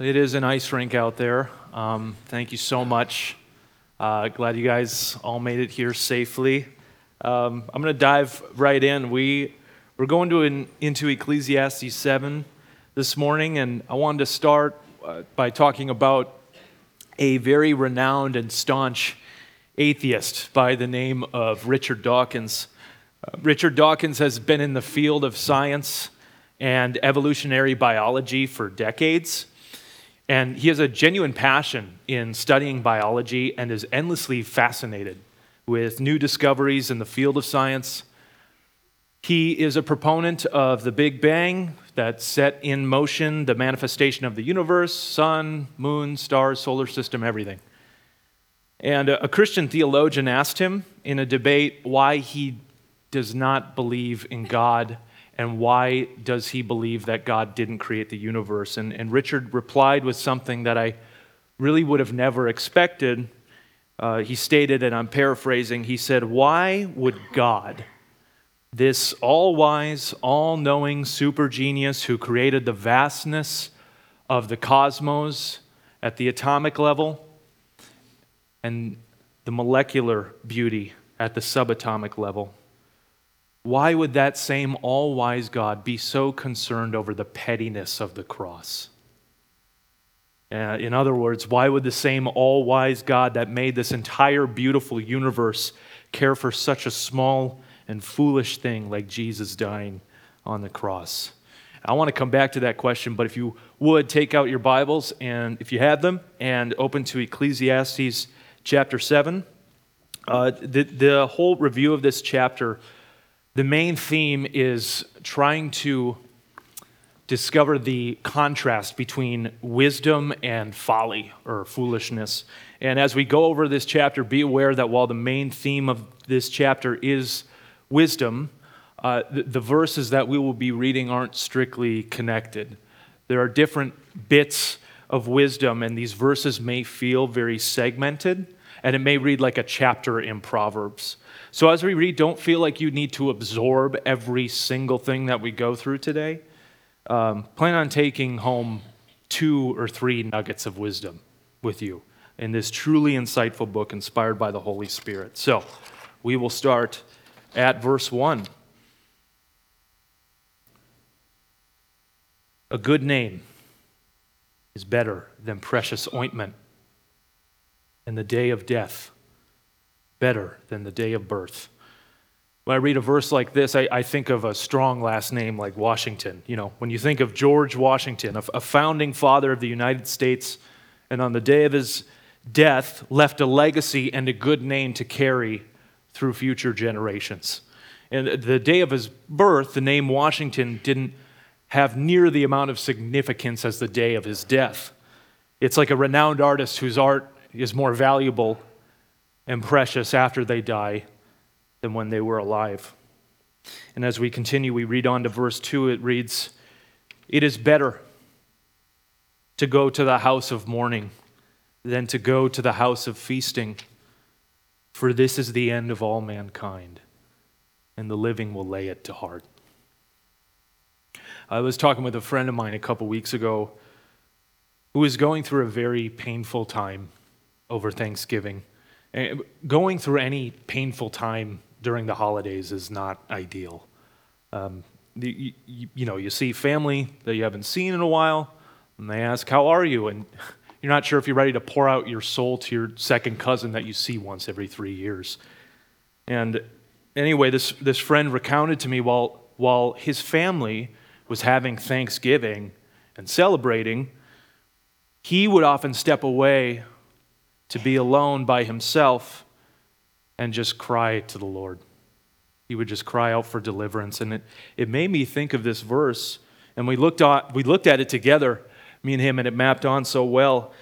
It is an ice rink out there. Um, thank you so much. Uh, glad you guys all made it here safely. Um, I'm going to dive right in. We, we're going to an, into Ecclesiastes 7 this morning, and I wanted to start uh, by talking about a very renowned and staunch atheist by the name of Richard Dawkins. Uh, Richard Dawkins has been in the field of science and evolutionary biology for decades. And he has a genuine passion in studying biology and is endlessly fascinated with new discoveries in the field of science. He is a proponent of the Big Bang that set in motion the manifestation of the universe sun, moon, stars, solar system, everything. And a Christian theologian asked him in a debate why he does not believe in God and why does he believe that God didn't create the universe? And, and Richard replied with something that I really would have never expected. Uh, he stated, and I'm paraphrasing, he said, Why would God, this all wise, all knowing super genius who created the vastness of the cosmos at the atomic level and the molecular beauty at the subatomic level, why would that same all wise God be so concerned over the pettiness of the cross? Uh, in other words, why would the same all wise God that made this entire beautiful universe care for such a small and foolish thing like Jesus dying on the cross? I want to come back to that question, but if you would take out your Bibles and if you have them and open to Ecclesiastes chapter 7. Uh, the, the whole review of this chapter the main theme is trying to discover the contrast between wisdom and folly or foolishness. And as we go over this chapter, be aware that while the main theme of this chapter is wisdom, uh, the, the verses that we will be reading aren't strictly connected. There are different bits of wisdom, and these verses may feel very segmented, and it may read like a chapter in Proverbs. So, as we read, don't feel like you need to absorb every single thing that we go through today. Um, plan on taking home two or three nuggets of wisdom with you in this truly insightful book inspired by the Holy Spirit. So, we will start at verse 1. A good name is better than precious ointment in the day of death better than the day of birth. When I read a verse like this, I, I, think of a strong last name like Washington. You know, when you think of George Washington, a, a founding father of the United States, and on the day of his death, left a legacy and a good name to carry through future generations. And the day of his birth, the name Washington didn't have near the amount of significance as the day of his death. It's like a renowned artist whose art is more valuable and precious after they die than when they were alive. And as we continue, we read on to verse 2, it reads, It is better to go to the house of mourning than to go to the house of feasting, for this is the end of all mankind, and the living will lay it to heart. I was talking with a friend of mine a couple weeks ago who was going through a very painful time over Thanksgiving. Going through any painful time during the holidays is not ideal. Um, you, you, you, know, you see family that you haven't seen in a while, and they ask, How are you? And you're not sure if you're ready to pour out your soul to your second cousin that you see once every three years. And anyway, this, this friend recounted to me while, while his family was having Thanksgiving and celebrating, he would often step away to be alone by himself and just cry to the Lord. He would just cry out for deliverance. And it, it made me think of this verse. And we looked, at, we looked at it together, me and him, and it mapped on so well.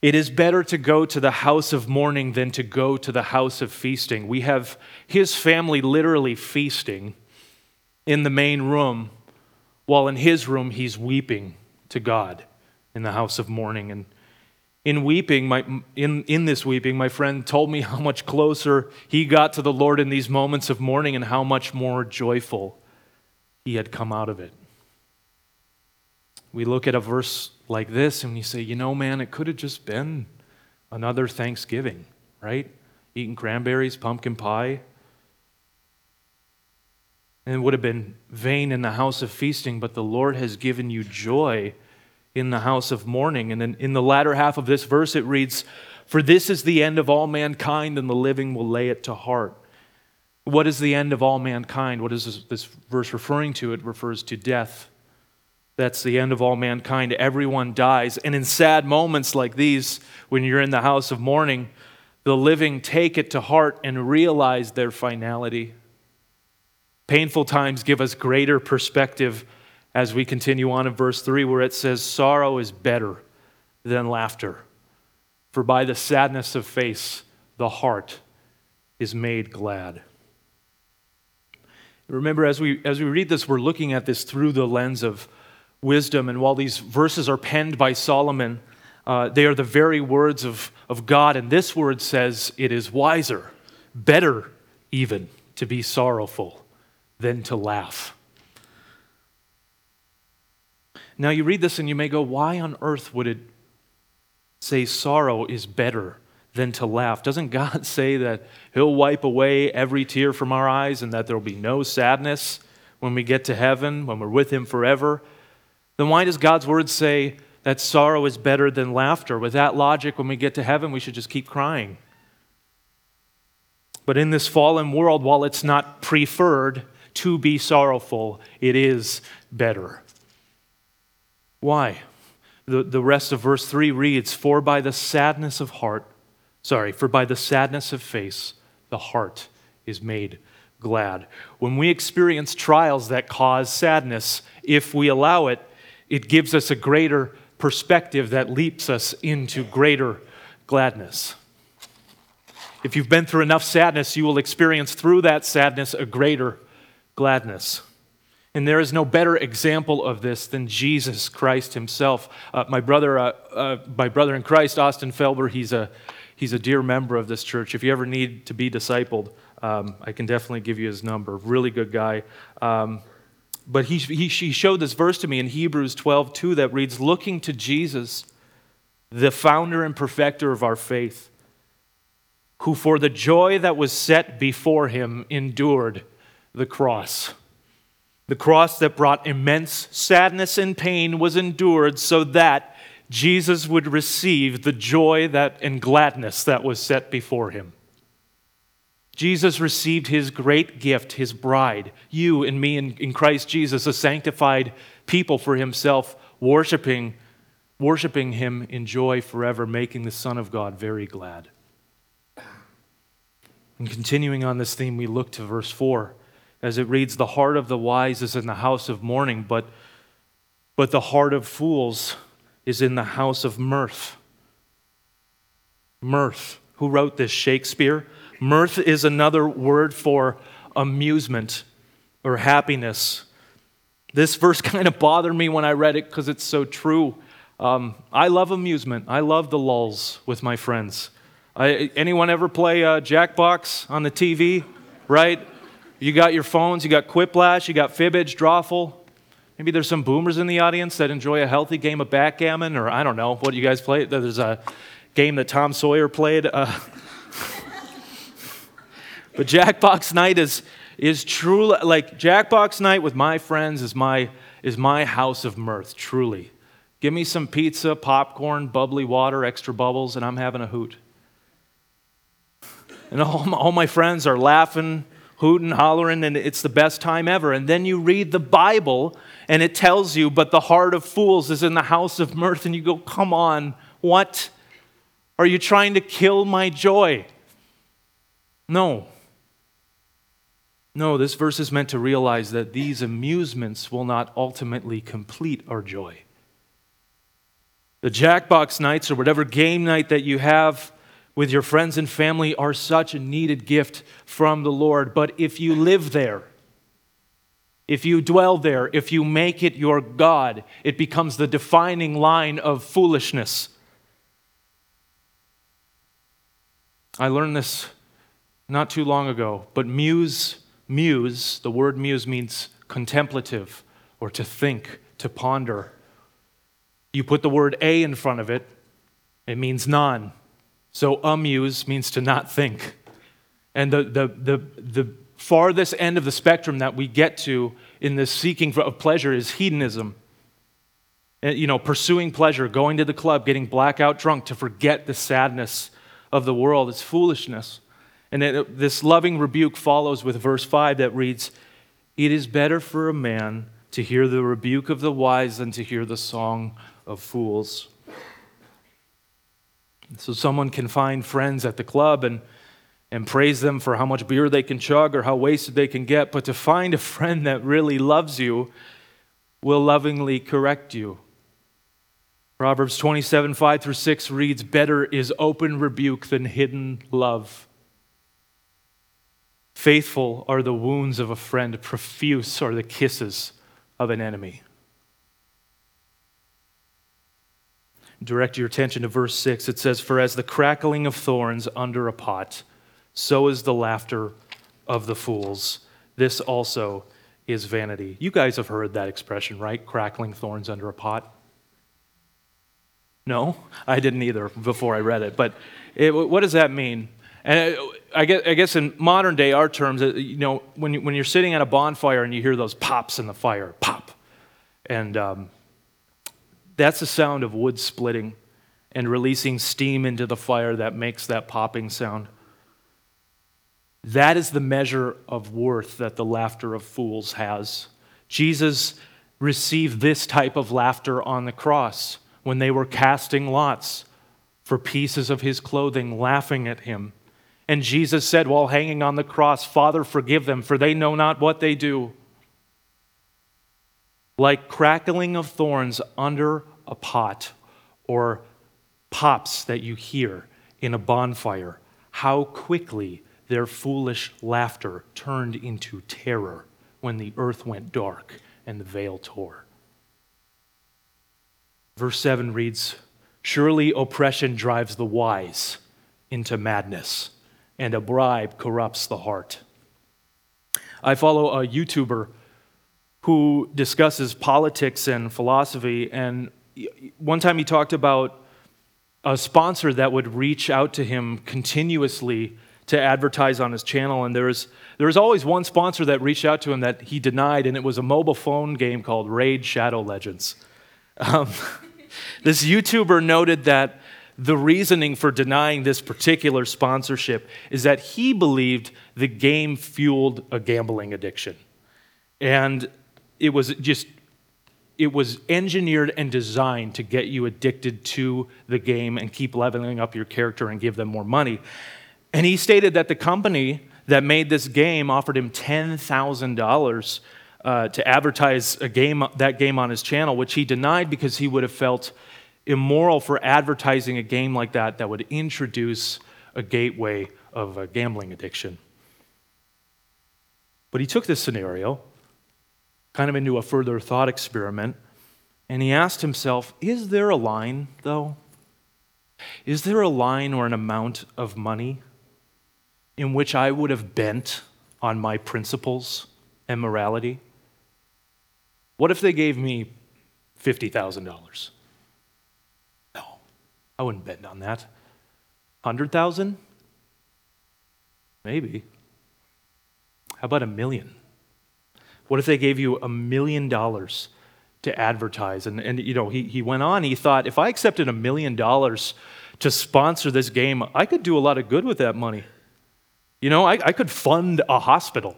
It is better to go to the house of mourning than to go to the house of feasting. We have his family literally feasting in the main room, while in his room he's weeping to God in the house of mourning. And in weeping, my, in, in this weeping, my friend told me how much closer he got to the Lord in these moments of mourning and how much more joyful he had come out of it. we look at a verse like this and we say, you know, man, it could have just been another Thanksgiving, right? Eating cranberries, pumpkin pie. And it would have been vain in the house of feasting, but the Lord has given you joy in the house of mourning. And then in the latter half of this verse, it reads, For this is the end of all mankind, and the living will lay it to heart. What is the end of all mankind? What is this, this verse referring to? It refers to death. That's the end of all mankind. Everyone dies. And in sad moments like these, when you're in the house of mourning, the living take it to heart and realize their finality. Painful times give us greater perspective as we continue on in verse 3, where it says, Sorrow is better than laughter, for by the sadness of face, the heart is made glad. Remember, as we, as we read this, we're looking at this through the lens of wisdom. And while these verses are penned by Solomon, uh, they are the very words of, of God. And this word says it is wiser, better even, to be sorrowful than to laugh. Now, you read this and you may go, why on earth would it say sorrow is better than to laugh? Doesn't God say that He'll wipe away every tear from our eyes and that there will be no sadness when we get to heaven, when we're with Him forever? then why does God's word say that sorrow is better than laughter? With that logic, when we get to heaven, we should just keep crying. But in this fallen world, while it's not preferred to be sorrowful, it is better. Why? The, the rest of verse 3 reads, For by the sadness of heart, sorry, for by the sadness of face, the heart is made glad. When we experience trials that cause sadness, if we allow it, it gives us a greater perspective that leaps us into greater gladness. If you've been through enough sadness, you will experience through that sadness a greater gladness. And there is no better example of this than Jesus Christ himself. Uh, my, brother, uh, uh, my brother in Christ, Austin Felber, he's a, he's a dear member of this church. If you ever need to be discipled, um, I can definitely give you his number. Really good guy. Um, but he, he, he showed this verse to me in Hebrews 12, 2 that reads, Looking to Jesus, the founder and perfecter of our faith, who for the joy that was set before him endured the cross. The cross that brought immense sadness and pain was endured so that Jesus would receive the joy that, and gladness that was set before him. Jesus received his great gift, his bride, you and me in, in Christ Jesus, a sanctified people for himself, worshiping, worshiping him in joy forever, making the Son of God very glad. And continuing on this theme, we look to verse 4 as it reads, The heart of the wise is in the house of mourning, but, but the heart of fools is in the house of mirth. Mirth. Who wrote this? Shakespeare? Mirth is another word for amusement or happiness. This verse kind of bothered me when I read it because it's so true. Um, I love amusement. I love the lulls with my friends. I, anyone ever play uh, Jackbox on the TV? Right? You got your phones, you got Quiplash, you got Fibbage, Drawful. Maybe there's some boomers in the audience that enjoy a healthy game of backgammon, or I don't know what you guys play. There's a game that Tom Sawyer played. Uh, but Jackbox night is, is truly, like Jackbox night with my friends is my, is my house of mirth, truly. Give me some pizza, popcorn, bubbly water, extra bubbles, and I'm having a hoot. And all my, all my friends are laughing, hooting, hollering, and it's the best time ever. And then you read the Bible, and it tells you, but the heart of fools is in the house of mirth. And you go, come on, what? Are you trying to kill my joy? No. No, this verse is meant to realize that these amusements will not ultimately complete our joy. The Jackbox nights or whatever game night that you have with your friends and family are such a needed gift from the Lord. But if you live there, if you dwell there, if you make it your God, it becomes the defining line of foolishness. I learned this not too long ago, but muse Muse, the word muse means contemplative or to think, to ponder. You put the word a in front of it, it means non. So amuse means to not think. And the, the, the, the farthest end of the spectrum that we get to in this seeking of pleasure is hedonism. You know, pursuing pleasure, going to the club, getting blackout drunk to forget the sadness of the world. It's foolishness. And it, this loving rebuke follows with verse 5 that reads, It is better for a man to hear the rebuke of the wise than to hear the song of fools. So someone can find friends at the club and, and praise them for how much beer they can chug or how wasted they can get, but to find a friend that really loves you will lovingly correct you. Proverbs 27 5 through 6 reads, Better is open rebuke than hidden love. Faithful are the wounds of a friend, profuse are the kisses of an enemy. Direct your attention to verse 6. It says, For as the crackling of thorns under a pot, so is the laughter of the fools. This also is vanity. You guys have heard that expression, right? Crackling thorns under a pot. No, I didn't either before I read it. But it, what does that mean? And I guess, I guess, in modern day, our terms, uh, you know, when, you, when you're sitting at a bonfire and you hear those pops in the fire, pop, and um, that's the sound of wood splitting and releasing steam into the fire that makes that popping sound. That is the measure of worth that the laughter of fools has. Jesus received this type of laughter on the cross when they were casting lots for pieces of his clothing, laughing at him. And Jesus said while hanging on the cross, Father, forgive them, for they know not what they do like crackling of thorns under a pot or pops that you hear in a bonfire, how quickly their foolish laughter turned into terror when the earth went dark and the veil tore. Verse 7 reads Surely oppression drives the wise into madness, and a bribe corrupts the heart. I follow a YouTuber who discusses politics and philosophy. And one time he talked about a sponsor that would reach out to him continuously to advertise on his channel. And there was, there was always one sponsor that reached out to him that he denied, and it was a mobile phone game called Raid Shadow Legends. Um, this YouTuber noted that the reasoning for denying this particular sponsorship is that he believed the game fueled a gambling addiction. And it was just it was engineered and designed to get you addicted to the game and keep leveling up your character and give them more money. And he stated that the company that made this game offered him $10,000 uh, to advertise a game, that game on his channel, which he denied because he would have felt immoral for advertising a game like that that would introduce a gateway of a gambling addiction. But he took this scenario kind of into a further thought experiment. And he asked himself, Is there a line, though? Is there a line or an amount of money in which I would have bent on my principles and morality? What if they gave me $50,000? No, I wouldn't bend on that. 100,000? Maybe. How about a million? What if they gave you a million dollars to advertise? And, and you know, he, he went on, he thought, if I accepted a million dollars to sponsor this game, I could do a lot of good with that money. You know, I, I could fund a hospital,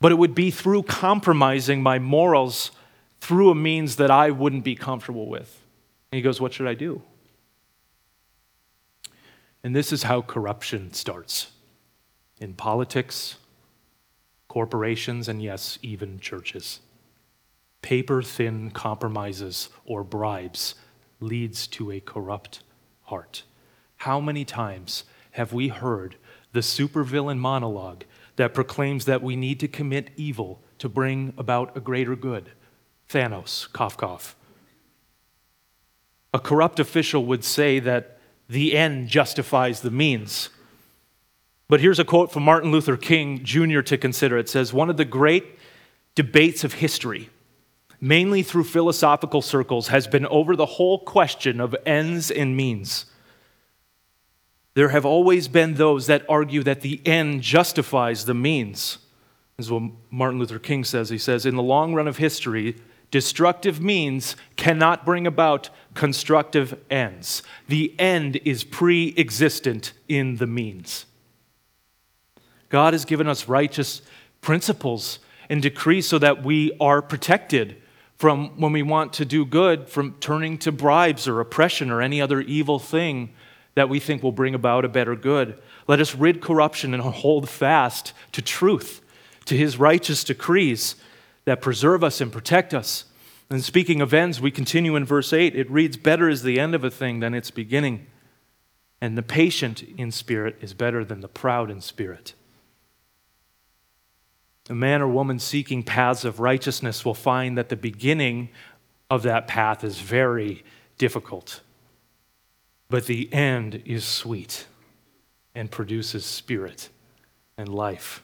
but it would be through compromising my morals through a means that I wouldn't be comfortable with. And he goes, What should I do? And this is how corruption starts in politics, corporations, and yes, even churches. Paper thin compromises or bribes leads to a corrupt heart. How many times have we heard the supervillain monologue that proclaims that we need to commit evil to bring about a greater good? Thanos, cough, cough. A corrupt official would say that the end justifies the means. But here's a quote from Martin Luther King Jr. to consider. It says, One of the great debates of history mainly through philosophical circles, has been over the whole question of ends and means. There have always been those that argue that the end justifies the means. This is what Martin Luther King says. He says, In the long run of history, destructive means cannot bring about constructive ends. The end is pre existent in the means. God has given us righteous principles and decrees so that we are protected from when we want to do good, from turning to bribes or oppression or any other evil thing that we think will bring about a better good. Let us rid corruption and hold fast to truth, to his righteous decrees that preserve us and protect us. And speaking of ends, we continue in verse 8. It reads, Better is the end of a thing than its beginning, and the patient in spirit is better than the proud in spirit. A man or woman seeking paths of righteousness will find that the beginning of that path is very difficult, but the end is sweet and produces spirit and life.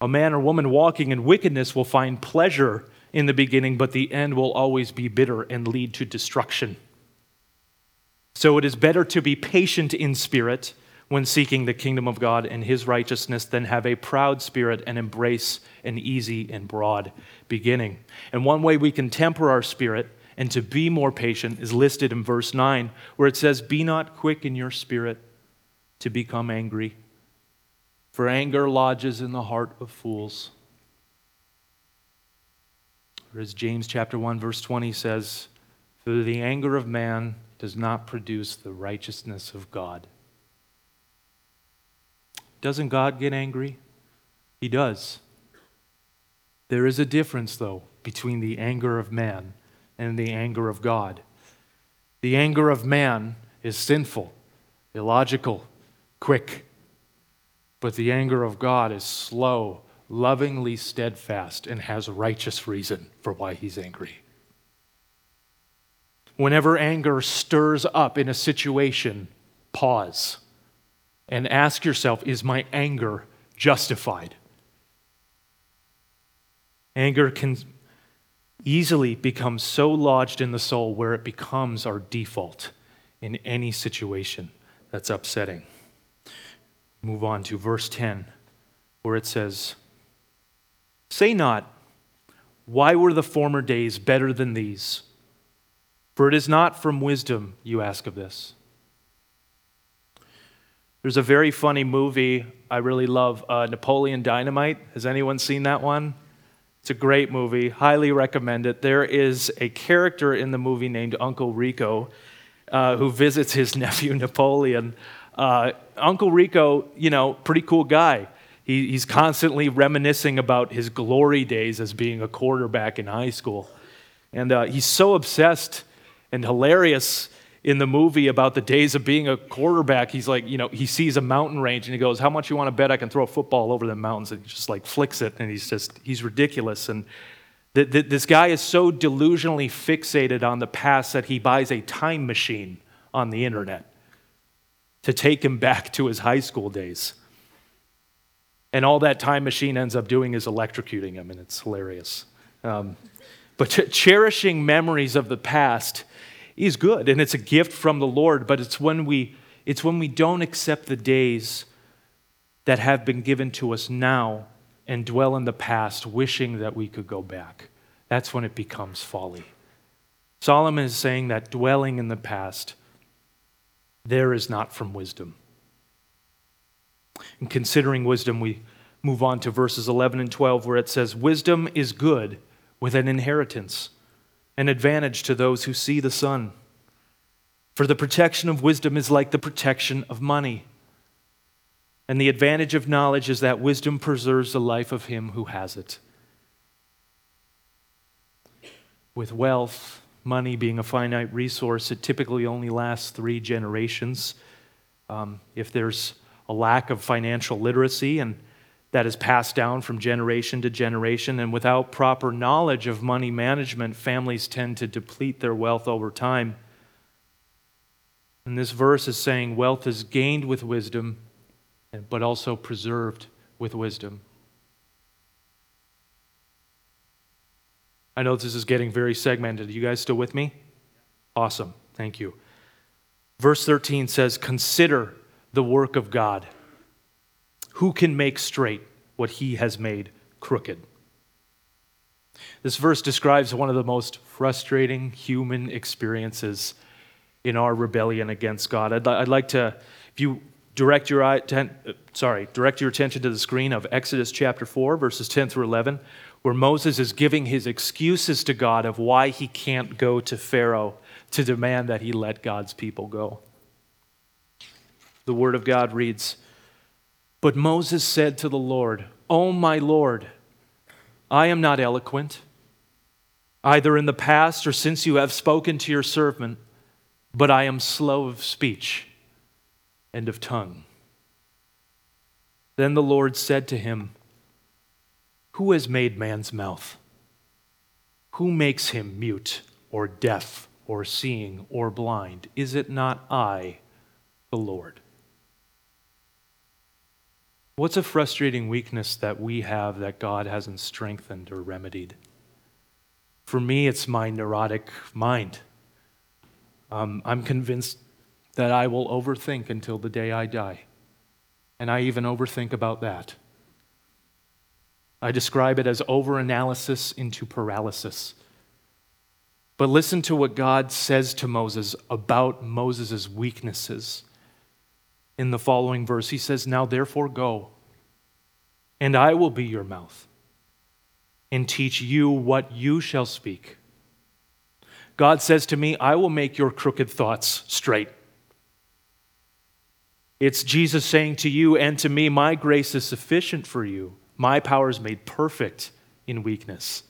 A man or woman walking in wickedness will find pleasure in the beginning, but the end will always be bitter and lead to destruction. So it is better to be patient in spirit when seeking the kingdom of God and his righteousness than have a proud spirit and embrace an easy and broad beginning. And one way we can temper our spirit and to be more patient is listed in verse 9, where it says, Be not quick in your spirit to become angry, for anger lodges in the heart of fools. Or as James chapter 1, verse 20 says, For the anger of man does not produce the righteousness of God. Doesn't God get angry? He does. There is a difference, though, between the anger of man and the anger of God. The anger of man is sinful, illogical, quick. But the anger of God is slow, lovingly steadfast, and has righteous reason for why he's angry. Whenever anger stirs up in a situation, pause and ask yourself is my anger justified? Anger can easily become so lodged in the soul where it becomes our default in any situation that's upsetting. Move on to verse 10, where it says, Say not, Why were the former days better than these? For it is not from wisdom you ask of this there's a very funny movie I really love, uh, Napoleon Dynamite. Has anyone seen that one? It's a great movie. Highly recommend it. There is a character in the movie named Uncle Rico uh, who visits his nephew Napoleon. Uh, Uncle Rico, you know, pretty cool guy. He, he's constantly reminiscing about his glory days as being a quarterback in high school. And uh, he's so obsessed and hilarious in the movie about the days of being a quarterback, he's like, you know, he sees a mountain range and he goes, How much you want to bet I can throw a football over the mountains? And he just like flicks it and he's just, he's ridiculous. And th- th- this guy is so delusionally fixated on the past that he buys a time machine on the internet to take him back to his high school days. And all that time machine ends up doing is electrocuting him, and it's hilarious. Um, but ch- cherishing memories of the past is good and it's a gift from the Lord, but it's when we it's when we don't accept the days that have been given to us now and dwell in the past wishing that we could go back. That's when it becomes folly. Solomon is saying that dwelling in the past there is not from wisdom. And considering wisdom, we move on to verses 11 and 12 where it says wisdom is good with an inheritance an advantage to those who see the sun. For the protection of wisdom is like the protection of money. And the advantage of knowledge is that wisdom preserves the life of him who has it. With wealth, money being a finite resource, it typically only lasts three generations. Um, if there's a lack of financial literacy and that is passed down from generation to generation. And without proper knowledge of money management, families tend to deplete their wealth over time. And this verse is saying wealth is gained with wisdom, but also preserved with wisdom. I know this is getting very segmented. Are you guys still with me? Awesome. Thank you. Verse 13 says, Consider the work of God. Who can make straight what he has made crooked? This verse describes one of the most frustrating human experiences in our rebellion against God. I'd, I'd like to, if you direct your eye, ten, uh, sorry, direct your attention to the screen of Exodus chapter 4, verses 10 through 11, where Moses is giving his excuses to God of why he can't go to Pharaoh to demand that he let God's people go. The word of God reads, But Moses said to the Lord, O my Lord, I am not eloquent, either in the past or since you have spoken to your servant, but I am slow of speech and of tongue. Then the Lord said to him, Who has made man's mouth? Who makes him mute or deaf or seeing or blind? Is it not I, the Lord? What's a frustrating weakness that we have that God hasn't strengthened or remedied? For me, it's my neurotic mind. Um, I'm convinced that I will overthink until the day I die. And I even overthink about that. I describe it as overanalysis into paralysis. But listen to what God says to Moses about Moses' weaknesses. In the following verse, he says, Now therefore go, and I will be your mouth, and teach you what you shall speak. God says to me, I will make your crooked thoughts straight. It's Jesus saying to you and to me, My grace is sufficient for you. My power is made perfect in weakness.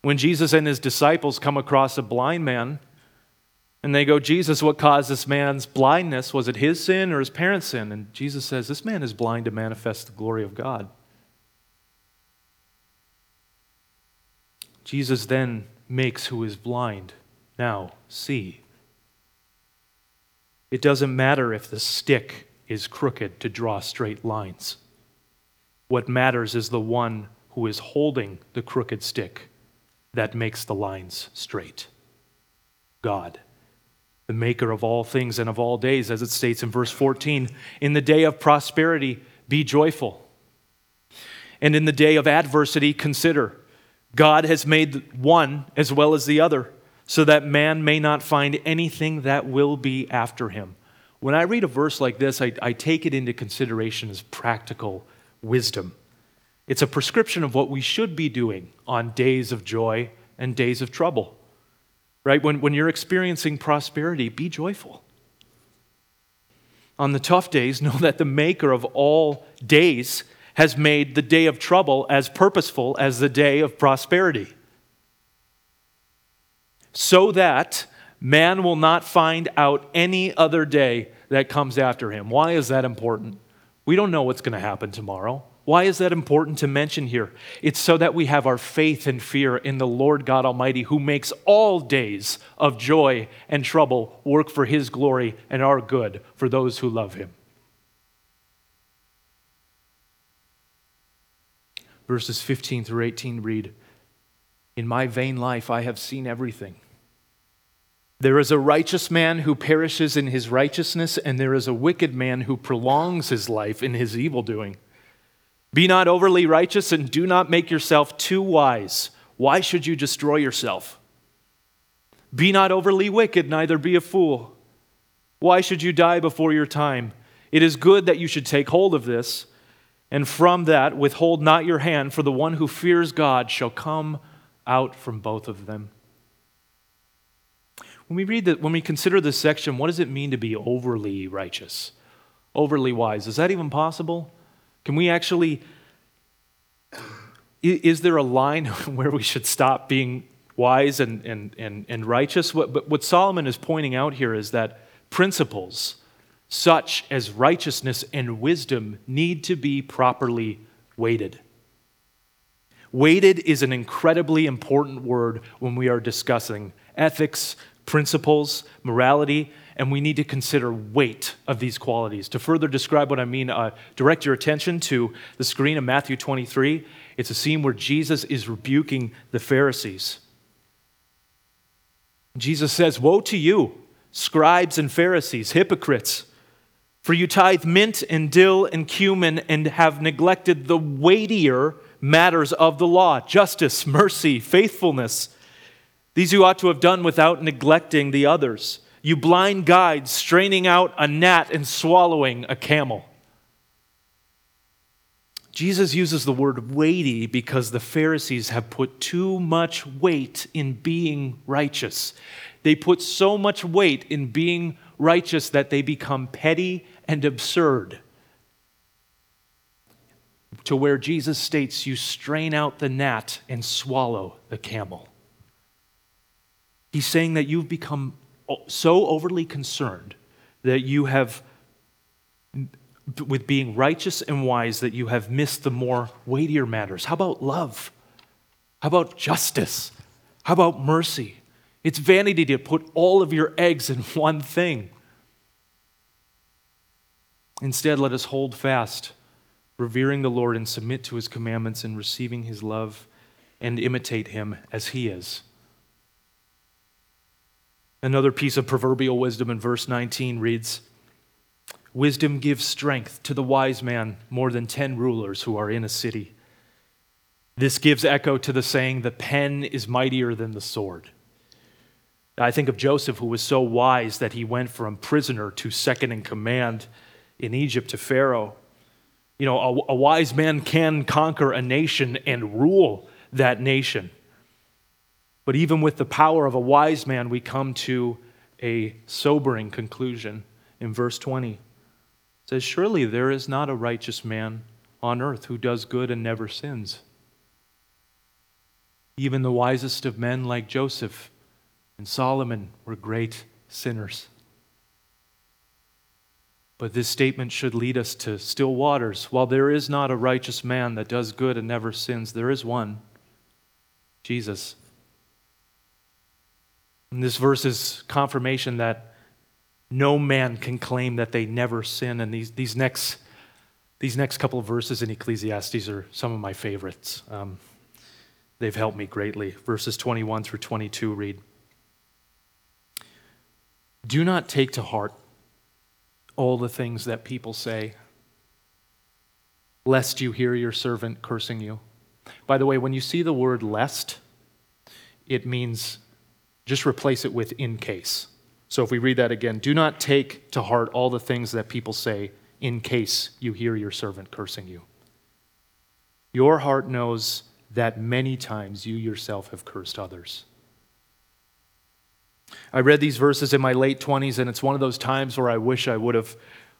When Jesus and his disciples come across a blind man, and they go, Jesus, what caused this man's blindness? Was it his sin or his parents' sin? And Jesus says, This man is blind to manifest the glory of God. Jesus then makes who is blind now see. It doesn't matter if the stick is crooked to draw straight lines. What matters is the one who is holding the crooked stick that makes the lines straight God, the maker of all things and of all days, as it states in verse 14. In the day of prosperity, be joyful. And in the day of adversity, consider God has made one as well as the other, so that man may not find anything that will be after him. When I read a verse like this, I, I take it into consideration as practical wisdom. It's a prescription of what we should be doing on days of joy and days of trouble. Right? When, when you're experiencing prosperity, be joyful. On the tough days, know that the maker of all days has made the day of trouble as purposeful as the day of prosperity. So that man will not find out any other day that comes after him. Why is that important? We don't know what's going to happen tomorrow. Why is that important to mention here? It's so that we have our faith and fear in the Lord God Almighty, who makes all days of joy and trouble work for his glory and our good for those who love him. Verses 15 through 18 read In my vain life I have seen everything. There is a righteous man who perishes in his righteousness, and there is a wicked man who prolongs his life in his evil doing. Be not overly righteous, and do not make yourself too wise. Why should you destroy yourself? Be not overly wicked, neither be a fool. Why should you die before your time? It is good that you should take hold of this and from that withhold not your hand, for the one who fears God shall come out from both of them. When we read that, when we consider this section, what does it mean to be overly righteous, overly wise? Is that even possible? Can we actually, is there a line where we should stop being wise and, and, and, and righteous? What, what Solomon is pointing out here is that principles, such as righteousness and wisdom need to be properly weighted. Weighted is an incredibly important word when we are discussing ethics, principles, morality, and we need to consider weight of these qualities. To further describe what I mean, uh, direct your attention to the screen of Matthew 23. It's a scene where Jesus is rebuking the Pharisees. Jesus says, Woe to you, scribes and Pharisees, hypocrites! For you tithe mint and dill and cumin and have neglected the weightier matters of the law justice, mercy, faithfulness. These you ought to have done without neglecting the others. You blind guides, straining out a gnat and swallowing a camel. Jesus uses the word weighty because the Pharisees have put too much weight in being righteous. They put so much weight in being righteous that they become petty and absurd. To where Jesus states, You strain out the gnat and swallow the camel. He's saying that you've become so overly concerned that you have, with being righteous and wise, that you have missed the more weightier matters. How about love? How about justice? How about mercy? It's vanity to put all of your eggs in one thing. Instead, let us hold fast, revering the Lord and submit to his commandments and receiving his love and imitate him as he is. Another piece of proverbial wisdom in verse 19 reads Wisdom gives strength to the wise man more than 10 rulers who are in a city. This gives echo to the saying, The pen is mightier than the sword. I think of Joseph, who was so wise that he went from prisoner to second in command in Egypt to Pharaoh. You know, a, a wise man can conquer a nation and rule that nation. But even with the power of a wise man, we come to a sobering conclusion in verse 20. It says, Surely there is not a righteous man on earth who does good and never sins. Even the wisest of men, like Joseph and Solomon, were great sinners. But this statement should lead us to still waters. While there is not a righteous man that does good and never sins, there is one Jesus. And this verse is confirmation that no man can claim that they never sin. And these, these, next, these next couple of verses in Ecclesiastes are some of my favorites. Um, they've helped me greatly. Verses 21 through 22 read Do not take to heart all the things that people say, lest you hear your servant cursing you. By the way, when you see the word lest, it means just replace it with in case. So if we read that again, do not take to heart all the things that people say in case you hear your servant cursing you. Your heart knows that many times you yourself have cursed others. I read these verses in my late 20s, and it's one of those times where I wish I would have,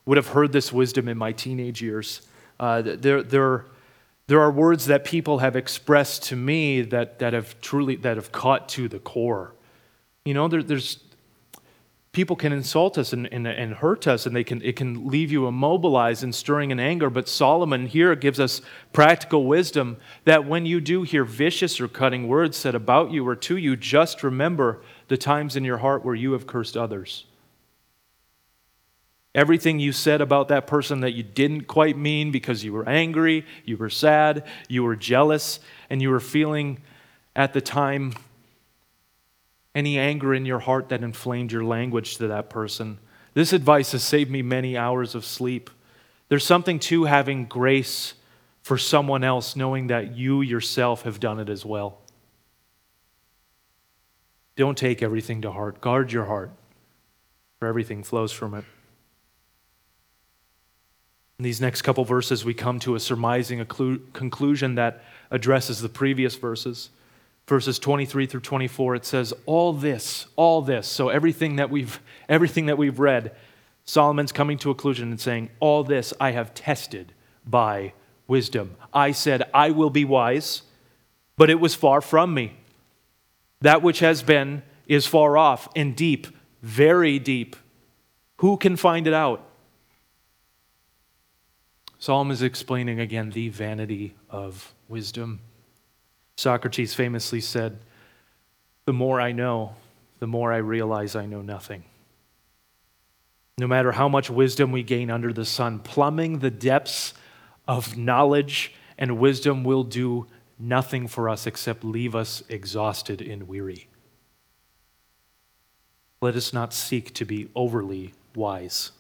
would have heard this wisdom in my teenage years. Uh, there, there, there are words that people have expressed to me that, that have truly that have caught to the core. You know, there, there's people can insult us and, and, and, hurt us, and they can, it can leave you immobilized and stirring in anger. But Solomon here gives us practical wisdom that when you do hear vicious or cutting words said about you or to you, just remember the times in your heart where you have cursed others. Everything you said about that person that you didn't quite mean because you were angry, you were sad, you were jealous, and you were feeling at the time any anger in your heart that inflamed your language to that person. This advice has saved me many hours of sleep. There's something to having grace for someone else, knowing that you yourself have done it as well. Don't take everything to heart. Guard your heart, for everything flows from it. In these next couple verses, we come to a surmising conclusion that addresses the previous verses. Verses 23 through 24, it says, All this, all this. So everything that we've everything that we've read, Solomon's coming to a conclusion and saying, All this I have tested by wisdom. I said, I will be wise, but it was far from me. That which has been is far off and deep, very deep. Who can find it out? Solomon is explaining again the vanity of wisdom. Socrates famously said, The more I know, the more I realize I know nothing. No matter how much wisdom we gain under the sun, plumbing the depths of knowledge and wisdom will do nothing for us except leave us exhausted and weary. Let us not seek to be overly wise.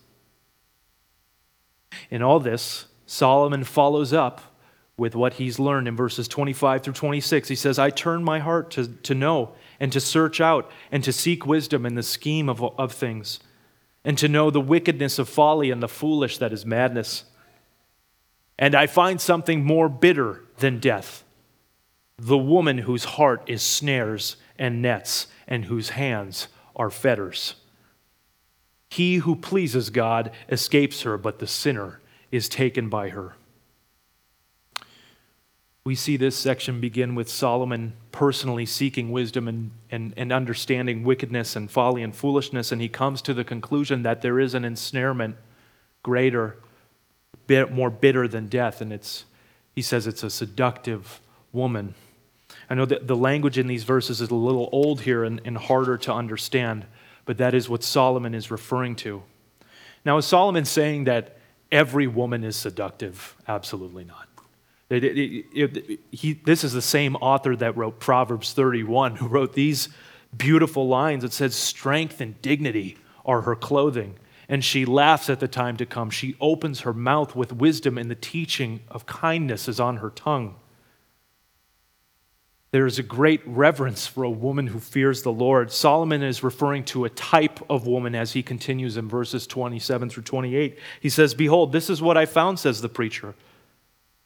In all this, Solomon follows up with what he's learned in verses 25 through 26. He says, I turn my heart to, to know and to search out and to seek wisdom in the scheme of, of things, and to know the wickedness of folly and the foolish that is madness. And I find something more bitter than death the woman whose heart is snares and nets, and whose hands are fetters. He who pleases God escapes her, but the sinner is taken by her. We see this section begin with Solomon personally seeking wisdom and, and, and understanding wickedness and folly and foolishness, and he comes to the conclusion that there is an ensnarement greater, bit more bitter than death, and it's, he says it's a seductive woman. I know that the language in these verses is a little old here and, and harder to understand, but that is what Solomon is referring to. Now, is Solomon saying that every woman is seductive? Absolutely not. It, it, it, he, this is the same author that wrote Proverbs 31, who wrote these beautiful lines. It says, Strength and dignity are her clothing, and she laughs at the time to come. She opens her mouth with wisdom, and the teaching of kindness is on her tongue. There is a great reverence for a woman who fears the Lord. Solomon is referring to a type of woman as he continues in verses 27 through 28. He says, Behold, this is what I found, says the preacher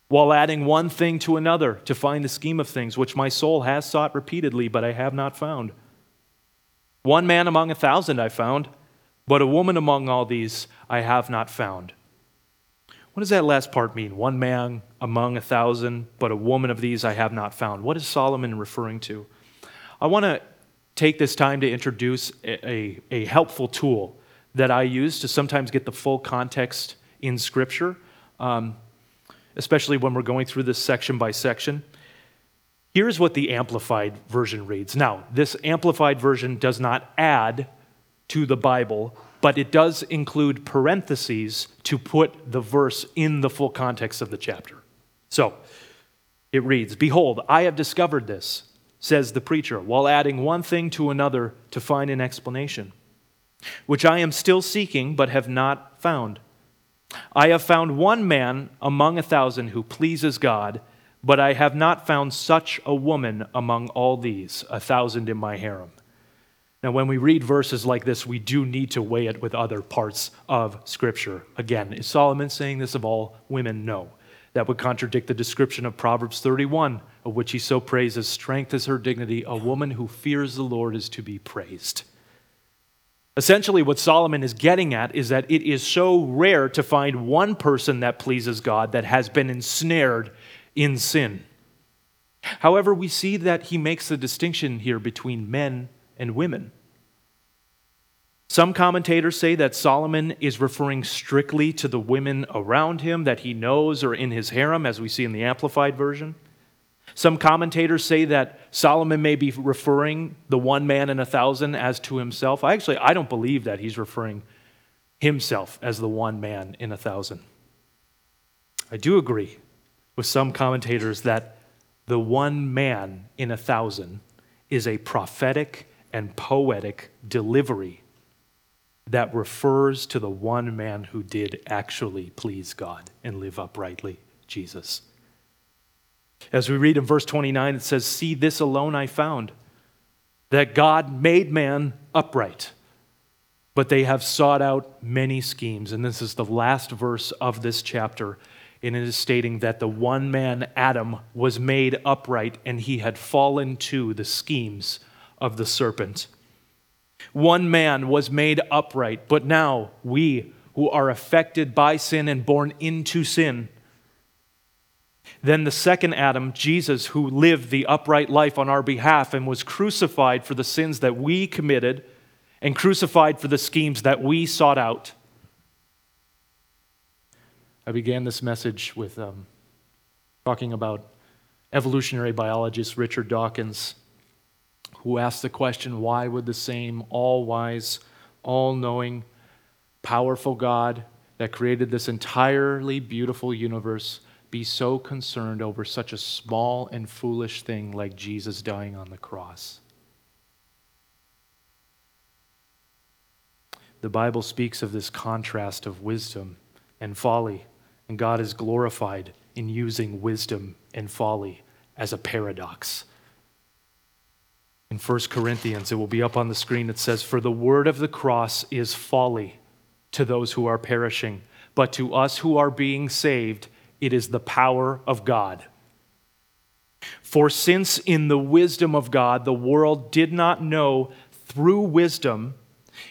while adding one thing to another to find the scheme of things, which my soul has sought repeatedly, but I have not found. One man among a thousand I found, but a woman among all these I have not found. What does that last part mean? One man among a thousand, but a woman of these I have not found. What is Solomon referring to? I want to take this time to introduce a, a, a helpful tool that I use to sometimes get the full context in Scripture. Um, especially when we're going through this section by section. Here's what the Amplified Version reads. Now, this Amplified Version does not add to the Bible, but it does include parentheses to put the verse in the full context of the chapter. So, it reads Behold, I have discovered this, says the preacher, while adding one thing to another to find an explanation, which I am still seeking but have not found. I have found one man among a thousand who pleases God, but I have not found such a woman among all these, a thousand in my harem. Now, when we read verses like this, we do need to weigh it with other parts of Scripture. Again, is Solomon saying this of all women? No. That would contradict the description of Proverbs 31, of which he so praises strength is her dignity. A woman who fears the Lord is to be praised. Essentially, what Solomon is getting at is that it is so rare to find one person that pleases God that has been ensnared in sin. However, we see that he makes the distinction here between men and women. Some commentators say that Solomon is referring strictly to the women around him that he knows or in his harem, as we see in the Amplified Version. Some commentators say that Solomon may be referring the one man in a thousand as to himself. I actually I don't believe that he's referring himself as the one man in a thousand. I do agree with some commentators that the one man in a thousand is a prophetic and poetic delivery that refers to the one man who did actually please God and live uprightly, Jesus. As we read in verse 29, it says, See, this alone I found, that God made man upright, but they have sought out many schemes. And this is the last verse of this chapter. And it is stating that the one man, Adam, was made upright and he had fallen to the schemes of the serpent. One man was made upright, but now we who are affected by sin and born into sin, then the second Adam, Jesus, who lived the upright life on our behalf and was crucified for the sins that we committed and crucified for the schemes that we sought out. I began this message with um, talking about evolutionary biologist Richard Dawkins, who asked the question why would the same all wise, all knowing, powerful God that created this entirely beautiful universe be so concerned over such a small and foolish thing like Jesus dying on the cross? The Bible speaks of this contrast of wisdom and folly, and God is glorified in using wisdom and folly as a paradox. In 1 Corinthians, it will be up on the screen, it says, For the word of the cross is folly to those who are perishing, but to us who are being saved, it is the power of God. For since in the wisdom of God the world did not know through wisdom,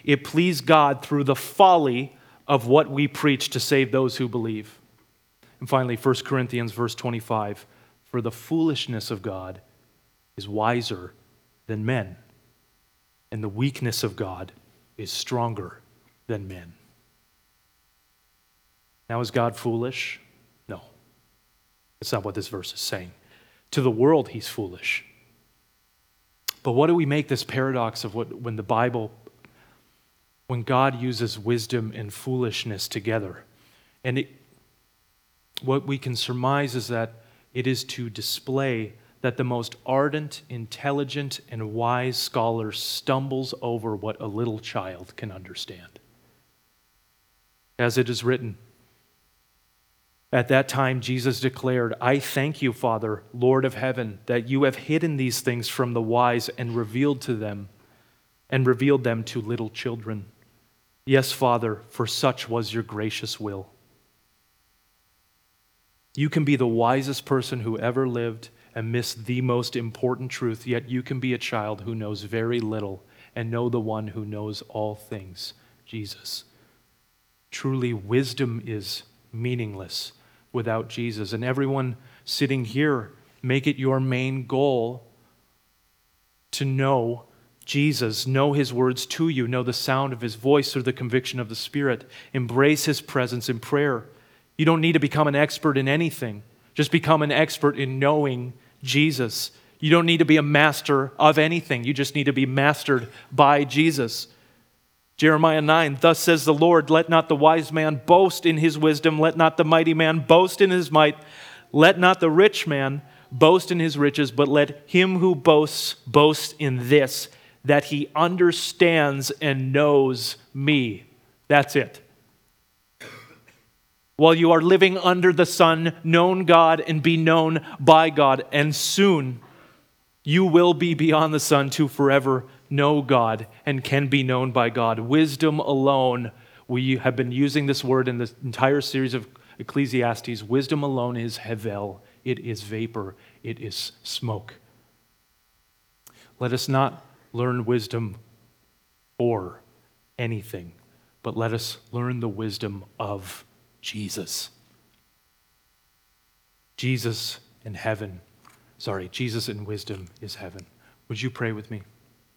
it pleased God through the folly of what we preach to save those who believe. And finally, 1 Corinthians verse 25 For the foolishness of God is wiser than men, and the weakness of God is stronger than men. Now, is God foolish? That's not what this verse is saying. To the world, he's foolish. But what do we make this paradox of what, when the Bible, when God uses wisdom and foolishness together? And it, what we can surmise is that it is to display that the most ardent, intelligent, and wise scholar stumbles over what a little child can understand. As it is written, at that time, Jesus declared, I thank you, Father, Lord of heaven, that you have hidden these things from the wise and revealed to them and revealed them to little children. Yes, Father, for such was your gracious will. You can be the wisest person who ever lived and miss the most important truth, yet you can be a child who knows very little and know the one who knows all things, Jesus. Truly, wisdom is meaningless without Jesus. And everyone sitting here, make it your main goal to know Jesus, know his words to you, know the sound of his voice through the conviction of the Spirit, embrace his presence in prayer. You don't need to become an expert in anything, just become an expert in knowing Jesus. You don't need to be a master of anything, you just need to be mastered by Jesus. Jeremiah 9, thus says the Lord, let not the wise man boast in his wisdom, let not the mighty man boast in his might, let not the rich man boast in his riches, but let him who boasts boast in this, that he understands and knows me. That's it. While you are living under the sun, known God and be known by God, and soon you will be beyond the sun to forever know God and can be known by God. Wisdom alone, we have been using this word in the entire series of Ecclesiastes. Wisdom alone is hevel, it is vapor, it is smoke. Let us not learn wisdom or anything, but let us learn the wisdom of Jesus. Jesus in heaven, sorry, Jesus in wisdom is heaven. Would you pray with me?